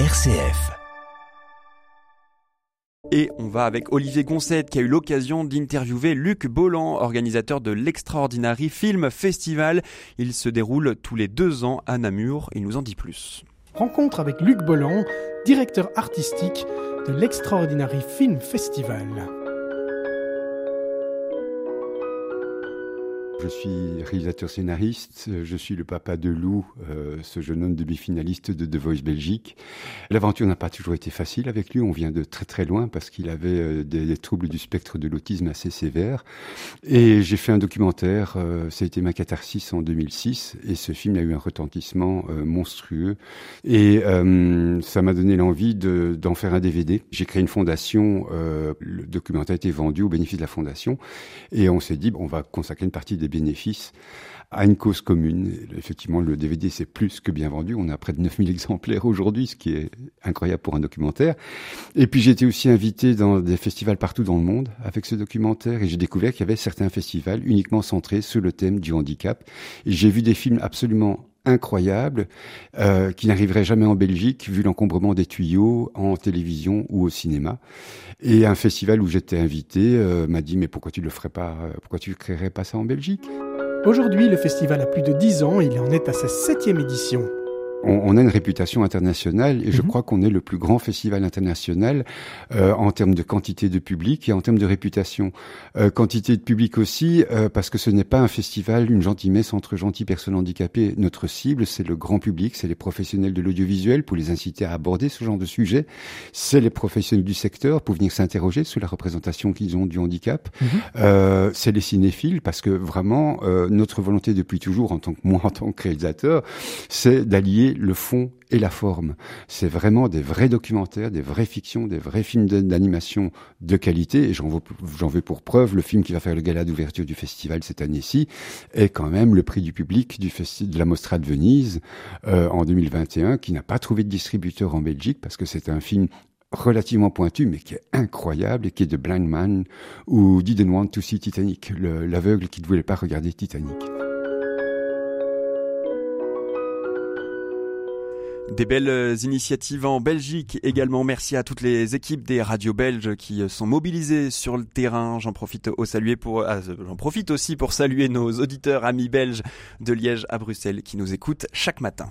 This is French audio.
RCF. Et on va avec Olivier Goncet qui a eu l'occasion d'interviewer Luc Bolland, organisateur de l'Extraordinary Film Festival. Il se déroule tous les deux ans à Namur. Il nous en dit plus. Rencontre avec Luc Bolland, directeur artistique de l'Extraordinary Film Festival. Je suis réalisateur scénariste, je suis le papa de Lou, euh, ce jeune homme demi-finaliste de The Voice Belgique. L'aventure n'a pas toujours été facile avec lui, on vient de très très loin parce qu'il avait euh, des, troubles du spectre de l'autisme assez sévères. Et j'ai fait un documentaire, euh, ça a été ma catharsis en 2006, et ce film a eu un retentissement monstrueux. Et ça m'a donné l'envie d'en faire un DVD. J'ai créé une fondation, le documentaire a été vendu au bénéfice de la fondation, et on s'est dit, on va consacrer une partie des bénéfices à une cause commune. Effectivement, le DVD c'est plus que bien vendu. On a près de 9000 exemplaires aujourd'hui, ce qui est incroyable pour un documentaire. Et puis j'ai été aussi invité dans des festivals partout dans le monde avec ce documentaire et j'ai découvert qu'il y avait certains festivals uniquement centrés sur le thème du handicap. Et j'ai vu des films absolument incroyables euh, qui n'arriveraient jamais en Belgique vu l'encombrement des tuyaux en télévision ou au cinéma. Et un festival où j'étais invité euh, m'a dit mais pourquoi tu le ferais pas euh, pourquoi tu créerais pas ça en Belgique? Aujourd'hui, le festival a plus de 10 ans il en est à sa septième édition on, a une réputation internationale et je mhm. crois qu'on est le plus grand festival international euh, en termes de quantité de public et en termes de réputation. Euh, quantité de public aussi euh, parce que ce n'est pas un festival, une gentille messe entre gentilles personnes handicapées. Notre cible, c'est le grand public, c'est les professionnels de l'audiovisuel pour les inciter à aborder ce genre de sujet. C'est les professionnels du secteur pour venir s'interroger sur la représentation qu'ils ont du handicap. Mhm. c'est les cinéphiles parce que vraiment notre volonté depuis toujours en tant que moi en tant que réalisateur, c'est d'allier le fond et la forme. C'est vraiment des vrais documentaires, des vraies fictions, des vrais films d'animation de qualité. Et j'en veux, pour preuve le film qui va faire le gala d'ouverture du festival cette année-ci est quand même le prix du public du de la Mostra de Venise euh, en 2021, qui n'a pas trouvé de distributeur en Belgique parce que c'est un film relativement pointu, mais qui est incroyable et qui est de Blind Man ou Didn't Want to See Titanic, l'aveugle qui ne voulait pas regarder Titanic. Des belles euh, initiatives en Belgique également. Merci à toutes les équipes des radios belges qui euh, sont mobilisées sur le terrain. J'en profite au saluer pour, ah, j'en profite aussi pour saluer nos auditeurs amis belges de Liège à Bruxelles qui nous écoutent chaque matin.